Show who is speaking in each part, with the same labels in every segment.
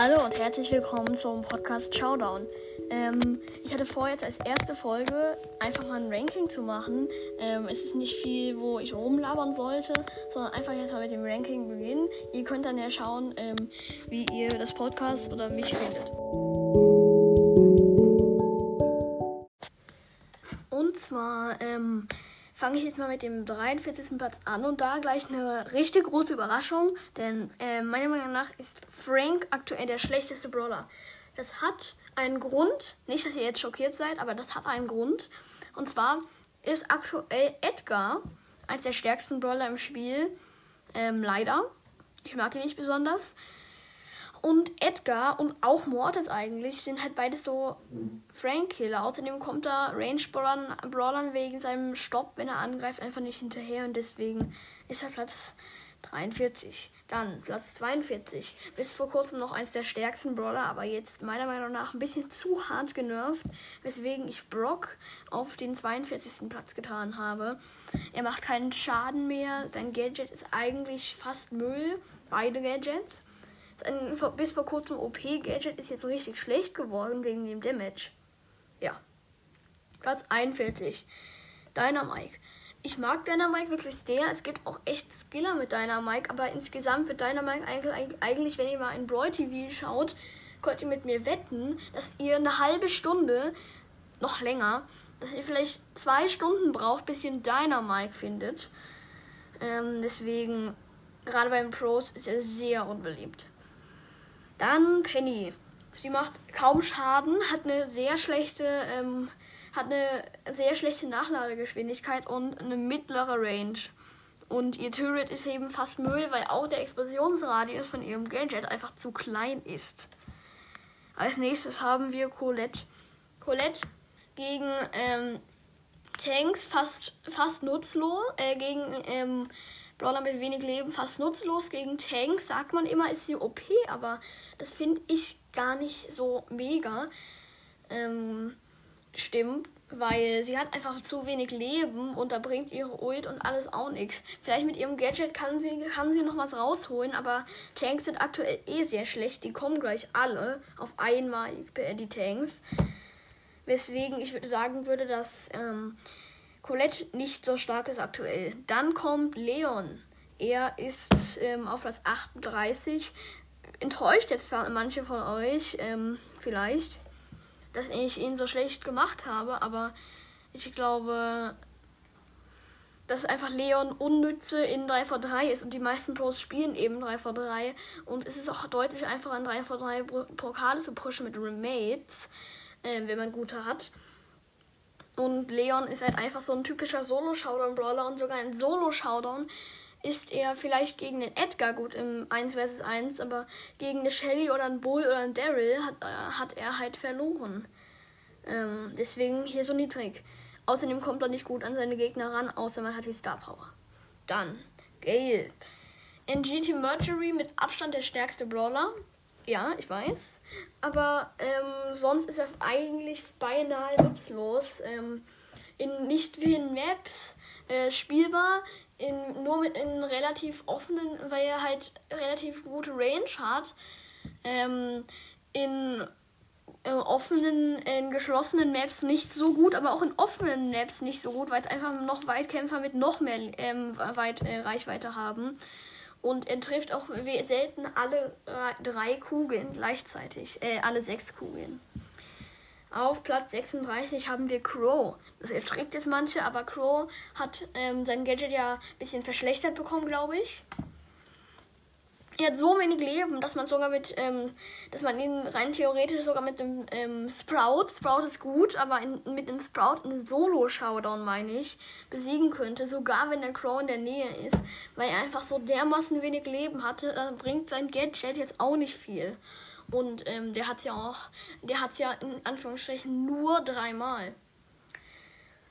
Speaker 1: Hallo und herzlich willkommen zum Podcast Showdown. Ähm, ich hatte vor, jetzt als erste Folge einfach mal ein Ranking zu machen. Ähm, es ist nicht viel, wo ich rumlabern sollte, sondern einfach jetzt mal mit dem Ranking beginnen. Ihr könnt dann ja schauen, ähm, wie ihr das Podcast oder mich findet. Und zwar ähm, fange ich jetzt mal mit dem 43. Platz an und da gleich eine richtig große Überraschung, denn äh, meiner Meinung nach ist Frank aktuell der schlechteste Brawler. Das hat einen Grund, nicht, dass ihr jetzt schockiert seid, aber das hat einen Grund. Und zwar ist aktuell Edgar als der stärksten Brawler im Spiel. Ähm, leider. Ich mag ihn nicht besonders. Und Edgar und auch Mortis eigentlich sind halt beides so Frank-Killer. Außerdem kommt er Range-Brawlern wegen seinem Stopp, wenn er angreift, einfach nicht hinterher. Und deswegen ist er Platz 43. Dann Platz 42. Bis vor kurzem noch eins der stärksten Brawler, aber jetzt meiner Meinung nach ein bisschen zu hart genervt, weswegen ich Brock auf den 42. Platz getan habe. Er macht keinen Schaden mehr. Sein Gadget ist eigentlich fast Müll. Beide Gadgets. Sein bis vor kurzem OP-Gadget ist jetzt richtig schlecht geworden wegen dem Damage. Ja. Platz 41. Dynamike. Ich mag Dynamike wirklich sehr. Es gibt auch echt Skiller mit Dynamike, aber insgesamt wird Dynamike eigentlich, eigentlich, wenn ihr mal in Brawl TV schaut, könnt ihr mit mir wetten, dass ihr eine halbe Stunde, noch länger, dass ihr vielleicht zwei Stunden braucht, bis ihr einen Dynamike findet. Ähm, deswegen, gerade beim Pros ist er sehr unbeliebt. Dann Penny. Sie macht kaum Schaden, hat eine sehr schlechte ähm, hat eine sehr schlechte Nachladegeschwindigkeit und eine mittlere Range. Und ihr Turret ist eben fast Müll, weil auch der Explosionsradius von ihrem Gadget einfach zu klein ist. Als nächstes haben wir Colette. Colette gegen ähm, Tanks fast, fast nutzlos, äh, gegen ähm, Brawler mit wenig Leben fast nutzlos. Gegen Tanks sagt man immer, ist sie OP, aber das finde ich gar nicht so mega. Ähm, stimmt, weil sie hat einfach zu wenig Leben und da bringt ihre Ult und alles auch nichts. Vielleicht mit ihrem Gadget kann sie, kann sie noch was rausholen, aber Tanks sind aktuell eh sehr schlecht. Die kommen gleich alle auf einmal, die Tanks. Weswegen ich sagen würde, dass ähm, Colette nicht so stark ist aktuell. Dann kommt Leon. Er ist ähm, auf Platz 38. Enttäuscht jetzt manche von euch, ähm, vielleicht dass ich ihn so schlecht gemacht habe, aber ich glaube, dass einfach Leon unnütze in 3v3 ist und die meisten Pros spielen eben 3v3 und es ist auch deutlich einfacher in 3v3 Pokale zu pushen mit Remates, äh, wenn man gute hat. Und Leon ist halt einfach so ein typischer Solo-Showdown-Brawler und sogar ein Solo-Showdown ist er vielleicht gegen den Edgar gut im 1 vs 1, aber gegen eine Shelly oder einen Bull oder einen Daryl hat, äh, hat er halt verloren. Ähm, deswegen hier so niedrig. Außerdem kommt er nicht gut an seine Gegner ran, außer man hat die Star Power. Dann Gale. In GT Mercury mit Abstand der stärkste Brawler. Ja, ich weiß. Aber ähm, sonst ist er eigentlich beinahe nutzlos. Ähm, in nicht vielen Maps äh, spielbar, in, nur mit in relativ offenen, weil er halt relativ gute Range hat. Ähm, in äh, offenen, in geschlossenen Maps nicht so gut, aber auch in offenen Maps nicht so gut, weil es einfach noch Weitkämpfer mit noch mehr ähm, weit, äh, Reichweite haben. Und er trifft auch selten alle drei Kugeln gleichzeitig, äh, alle sechs Kugeln. Auf Platz 36 haben wir Crow. Das erschreckt jetzt manche, aber Crow hat ähm, sein Gadget ja ein bisschen verschlechtert bekommen, glaube ich. Er hat so wenig Leben, dass man sogar mit, ähm, dass man ihn rein theoretisch sogar mit dem ähm, Sprout, Sprout ist gut, aber in, mit dem Sprout einen Solo-Showdown, meine ich, besiegen könnte, sogar wenn der Crow in der Nähe ist, weil er einfach so dermaßen wenig Leben hatte, dann bringt sein Gadget jetzt auch nicht viel. Und ähm, der hat ja auch, der hat ja in Anführungsstrichen nur dreimal.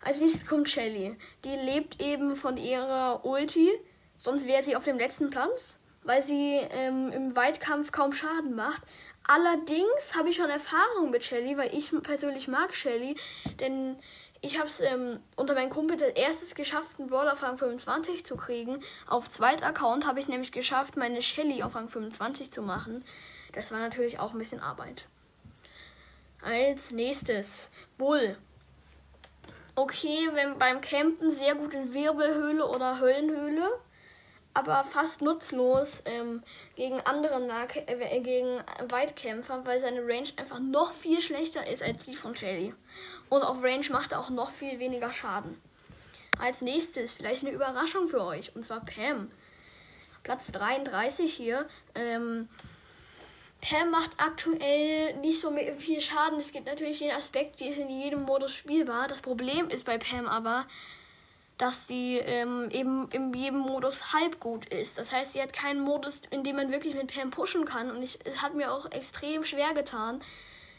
Speaker 1: Als nächstes kommt Shelly. Die lebt eben von ihrer Ulti, sonst wäre sie auf dem letzten Platz, weil sie ähm, im Weitkampf kaum Schaden macht. Allerdings habe ich schon Erfahrung mit Shelly, weil ich persönlich mag Shelly, denn ich habe es ähm, unter meinem Kumpel als erstes geschafft, einen Brawler auf Rang 25 zu kriegen. Auf zweiter Account habe ich es nämlich geschafft, meine Shelly auf Rang 25 zu machen. Das war natürlich auch ein bisschen Arbeit. Als nächstes Bull. Okay, wenn beim Campen sehr gut in Wirbelhöhle oder Höllenhöhle, aber fast nutzlos ähm, gegen andere Nahkä äh, gegen Weitkämpfer, weil seine Range einfach noch viel schlechter ist als die von Shelly. Und auf Range macht er auch noch viel weniger Schaden. Als nächstes vielleicht eine Überraschung für euch, und zwar Pam. Platz 33 hier. Ähm, Pam macht aktuell nicht so viel Schaden. Es gibt natürlich jeden Aspekt, die ist in jedem Modus spielbar. Das Problem ist bei Pam aber, dass sie ähm, eben in jedem Modus halb gut ist. Das heißt, sie hat keinen Modus, in dem man wirklich mit Pam pushen kann. Und ich, es hat mir auch extrem schwer getan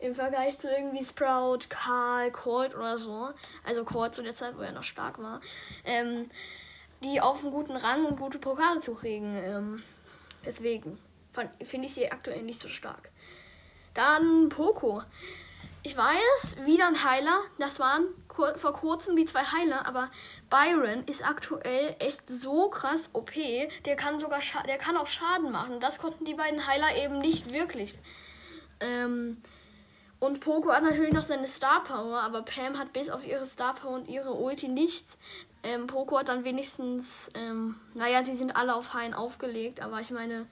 Speaker 1: im Vergleich zu irgendwie Sprout, Karl, Colt oder so. Also Colt zu der Zeit, wo er noch stark war. Ähm, die auf einen guten Rang und gute Pokale zu kriegen. Ähm, deswegen finde ich sie aktuell nicht so stark. Dann Poco. Ich weiß, wieder ein Heiler. Das waren kur vor kurzem die zwei Heiler, aber Byron ist aktuell echt so krass OP. Der kann sogar der kann auch Schaden machen. Das konnten die beiden Heiler eben nicht wirklich. Ähm, und Poco hat natürlich noch seine Star Power, aber Pam hat bis auf ihre Star Power und ihre Ulti nichts. Ähm, Poco hat dann wenigstens, ähm, naja, sie sind alle auf Hain aufgelegt, aber ich meine,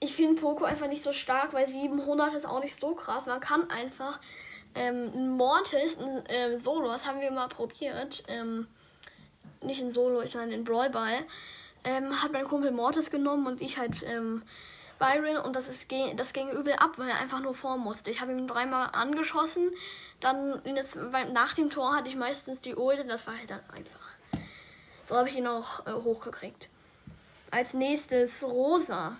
Speaker 1: ich finde Poco einfach nicht so stark, weil 700 ist auch nicht so krass. Man kann einfach ähm, Mortis, ähm, Solo, das haben wir mal probiert. Ähm, nicht ein Solo, ich meine in Brawl Ball. Ähm, hat mein Kumpel Mortis genommen und ich halt ähm, Byron und das, ist, das ging übel ab, weil er einfach nur vor musste. Ich habe ihn dreimal angeschossen, dann jetzt, nach dem Tor hatte ich meistens die Ult, das war halt dann einfach. So habe ich ihn auch äh, hochgekriegt. Als nächstes Rosa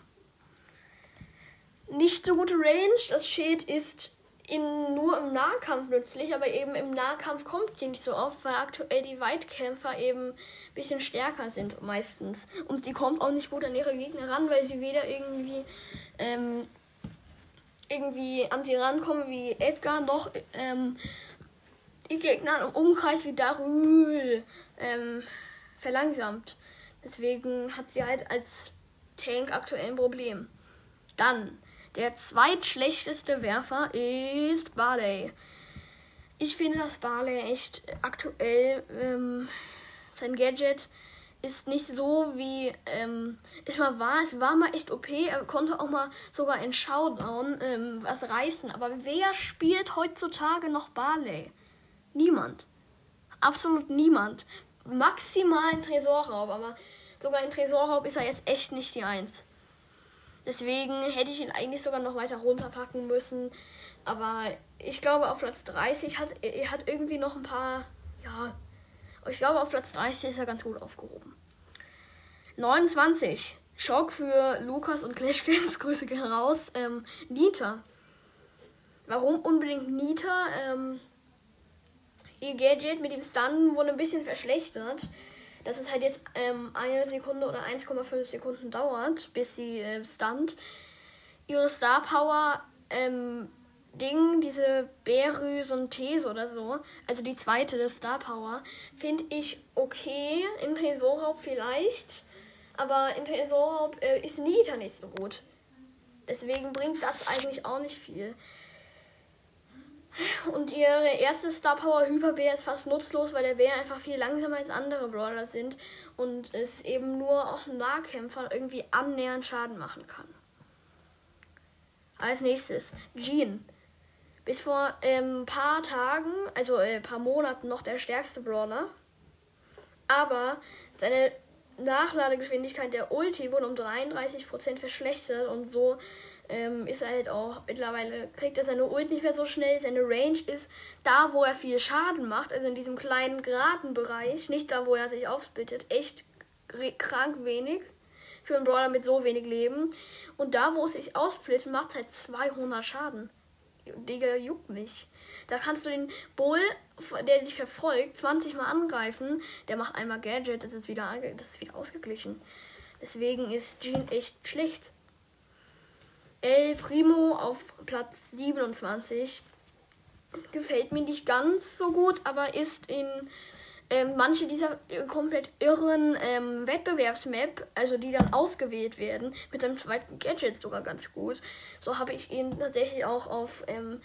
Speaker 1: nicht so gute Range. Das Schild ist in, nur im Nahkampf nützlich, aber eben im Nahkampf kommt sie nicht so oft, weil aktuell die Weitkämpfer eben ein bisschen stärker sind meistens. Und sie kommt auch nicht gut an ihre Gegner ran, weil sie weder irgendwie ähm, irgendwie an sie rankommen wie Edgar, noch ähm, die Gegner im Umkreis wie Darül ähm, verlangsamt. Deswegen hat sie halt als Tank aktuell ein Problem. Dann der zweitschlechteste Werfer ist Barley. Ich finde, dass Barley echt aktuell ähm, sein Gadget ist nicht so wie ähm, es mal war. Es war mal echt OP. Er konnte auch mal sogar in Showdown ähm, was reißen. Aber wer spielt heutzutage noch Barley? Niemand. Absolut niemand. Maximal ein Tresorraub, aber sogar in Tresorraub ist er jetzt echt nicht die Eins. Deswegen hätte ich ihn eigentlich sogar noch weiter runterpacken müssen. Aber ich glaube, auf Platz 30 hat er hat irgendwie noch ein paar. Ja, ich glaube, auf Platz 30 ist er ganz gut aufgehoben. 29. Schock für Lukas und Clash Games. Grüße gehen raus. Ähm, Nita. Warum unbedingt Nita? Ähm, ihr Gadget mit dem Stun wurde ein bisschen verschlechtert dass es halt jetzt ähm, eine Sekunde oder 1,5 Sekunden dauert, bis sie äh, stunt. Ihre Star Power ähm, Ding, diese Berry-Synthese oder so, also die zweite, das Star Power, finde ich okay. In Tresorraub vielleicht, aber in Tresorraub äh, ist Nita nicht so gut. Deswegen bringt das eigentlich auch nicht viel. Und ihre erste Star Power Hyper Bär ist fast nutzlos, weil der Bär einfach viel langsamer als andere Brawler sind und es eben nur auch Nahkämpfer irgendwie annähernd Schaden machen kann. Als nächstes Jean. Bis vor ein ähm, paar Tagen, also ein äh, paar Monaten noch der stärkste Brawler. Aber seine Nachladegeschwindigkeit der Ulti wurde um 33% verschlechtert und so ähm, ist er halt auch mittlerweile, kriegt er seine Ult nicht mehr so schnell. Seine Range ist da, wo er viel Schaden macht, also in diesem kleinen Gratenbereich, nicht da, wo er sich aufsplittet, echt krank wenig für einen Brawler mit so wenig Leben. Und da, wo es sich aufsplittet, macht es halt 200 Schaden. Digga, juckt mich. Da kannst du den Bull, der dich verfolgt, 20 Mal angreifen. Der macht einmal Gadget, das ist wieder, das ist wieder ausgeglichen. Deswegen ist Jean echt schlecht. El Primo auf Platz 27. Gefällt mir nicht ganz so gut, aber ist in ähm, manche dieser äh, komplett irren ähm, Wettbewerbsmap, also die dann ausgewählt werden, mit seinem zweiten Gadget sogar ganz gut. So habe ich ihn tatsächlich auch auf ähm,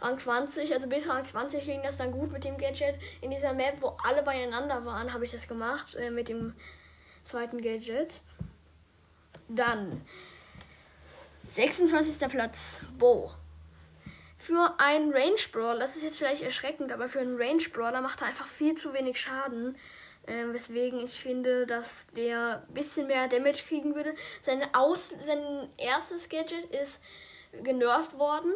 Speaker 1: Rang 20, also bis Rang 20 ging das dann gut mit dem Gadget. In dieser Map, wo alle beieinander waren, habe ich das gemacht äh, mit dem zweiten Gadget. Dann 26. Platz, Bo. Für einen Range Brawler, das ist jetzt vielleicht erschreckend, aber für einen Range Brawler macht er einfach viel zu wenig Schaden. Äh, weswegen ich finde, dass der ein bisschen mehr Damage kriegen würde. Sein, Aus sein erstes Gadget ist genervt worden.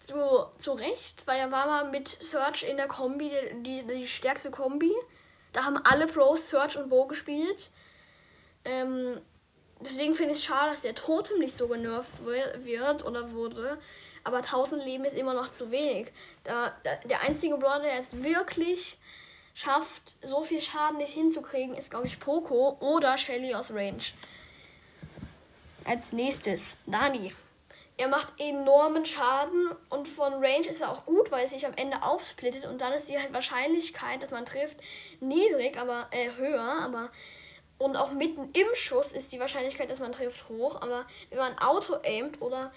Speaker 1: Zu, zu Recht, weil er war mal mit Search in der Kombi die, die, die stärkste Kombi. Da haben alle Pros Search und Bo gespielt. Ähm, deswegen finde ich es schade, dass der Totem nicht so genervt wird oder wurde. Aber 1000 Leben ist immer noch zu wenig. Da, da, der einzige Brawler, der es wirklich schafft, so viel Schaden nicht hinzukriegen, ist, glaube ich, Poco oder Shelly aus Range. Als nächstes, Nani. Er macht enormen Schaden und von Range ist er auch gut, weil es sich am Ende aufsplittet und dann ist die Wahrscheinlichkeit, dass man trifft, niedrig, aber äh, höher, aber und auch mitten im Schuss ist die Wahrscheinlichkeit, dass man trifft, hoch. Aber wenn man Auto aimt oder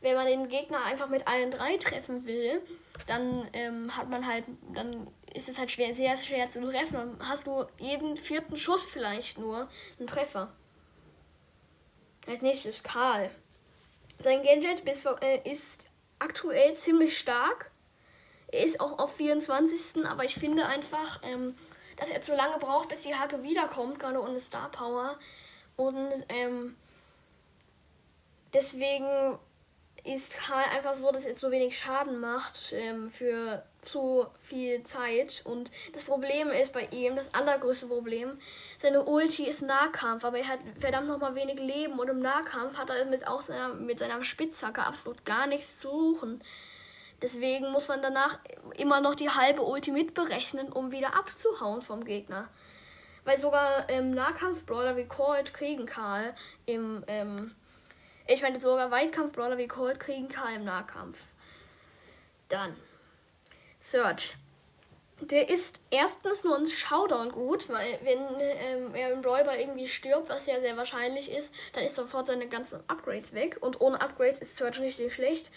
Speaker 1: wenn man den Gegner einfach mit allen drei treffen will, dann ähm, hat man halt, dann ist es halt schwer, sehr schwer zu treffen. Dann hast du jeden vierten Schuss vielleicht nur einen Treffer. Als nächstes Karl. Sein Gadget äh, ist aktuell ziemlich stark. Er ist auch auf 24. Aber ich finde einfach, ähm, dass er zu lange braucht, bis die Hake wiederkommt, gerade ohne Star Power. Und ähm, deswegen ist Karl einfach so, dass er so wenig Schaden macht ähm, für zu viel Zeit. Und das Problem ist bei ihm, das allergrößte Problem, seine Ulti ist Nahkampf, aber er hat verdammt nochmal wenig Leben und im Nahkampf hat er mit, auch seiner, mit seiner Spitzhacke absolut gar nichts zu suchen. Deswegen muss man danach immer noch die halbe Ulti mitberechnen, um wieder abzuhauen vom Gegner. Weil sogar ähm, Nahkampf-Brawler wie Colt kriegen Karl im, ähm, ich meine sogar Weitkampf-Brawler wie Colt kriegen Karl im Nahkampf. Dann Search. Der ist erstens nur ein Showdown gut, weil wenn ähm, er im Brawler irgendwie stirbt, was ja sehr wahrscheinlich ist, dann ist sofort seine ganzen Upgrades weg. Und ohne Upgrades ist Search richtig schlecht.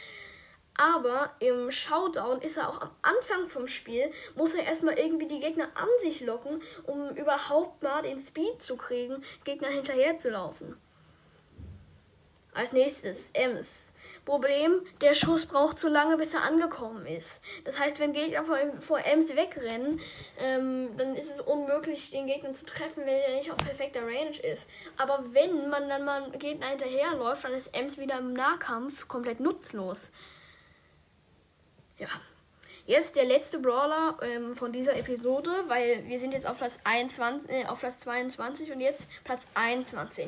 Speaker 1: Aber im Showdown ist er auch am Anfang vom Spiel, muss er erstmal irgendwie die Gegner an sich locken, um überhaupt mal den Speed zu kriegen, Gegnern hinterher zu laufen. Als nächstes Ems. Problem, der Schuss braucht zu lange, bis er angekommen ist. Das heißt, wenn Gegner vor, vor Ems wegrennen, ähm, dann ist es unmöglich, den Gegner zu treffen, wenn er nicht auf perfekter Range ist. Aber wenn man dann mal Gegner hinterherläuft, dann ist Ems wieder im Nahkampf komplett nutzlos. Ja. Jetzt der letzte Brawler ähm, von dieser Episode, weil wir sind jetzt auf Platz 21, äh, auf Platz 22 und jetzt Platz 21.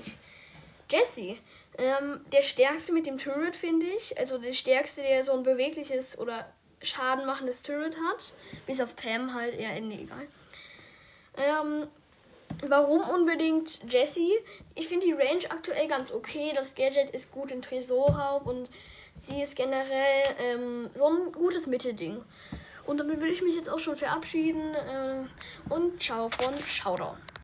Speaker 1: Jesse. Ähm, der stärkste mit dem Turret, finde ich. Also der stärkste, der so ein bewegliches oder schadenmachendes Turret hat. Bis auf Pam halt eher egal. Ähm, warum unbedingt Jesse? Ich finde die Range aktuell ganz okay. Das Gadget ist gut in Tresorraub und sie ist generell ähm, so ein gutes Mittelding. Und damit will ich mich jetzt auch schon verabschieden. Äh, und ciao von Showdown.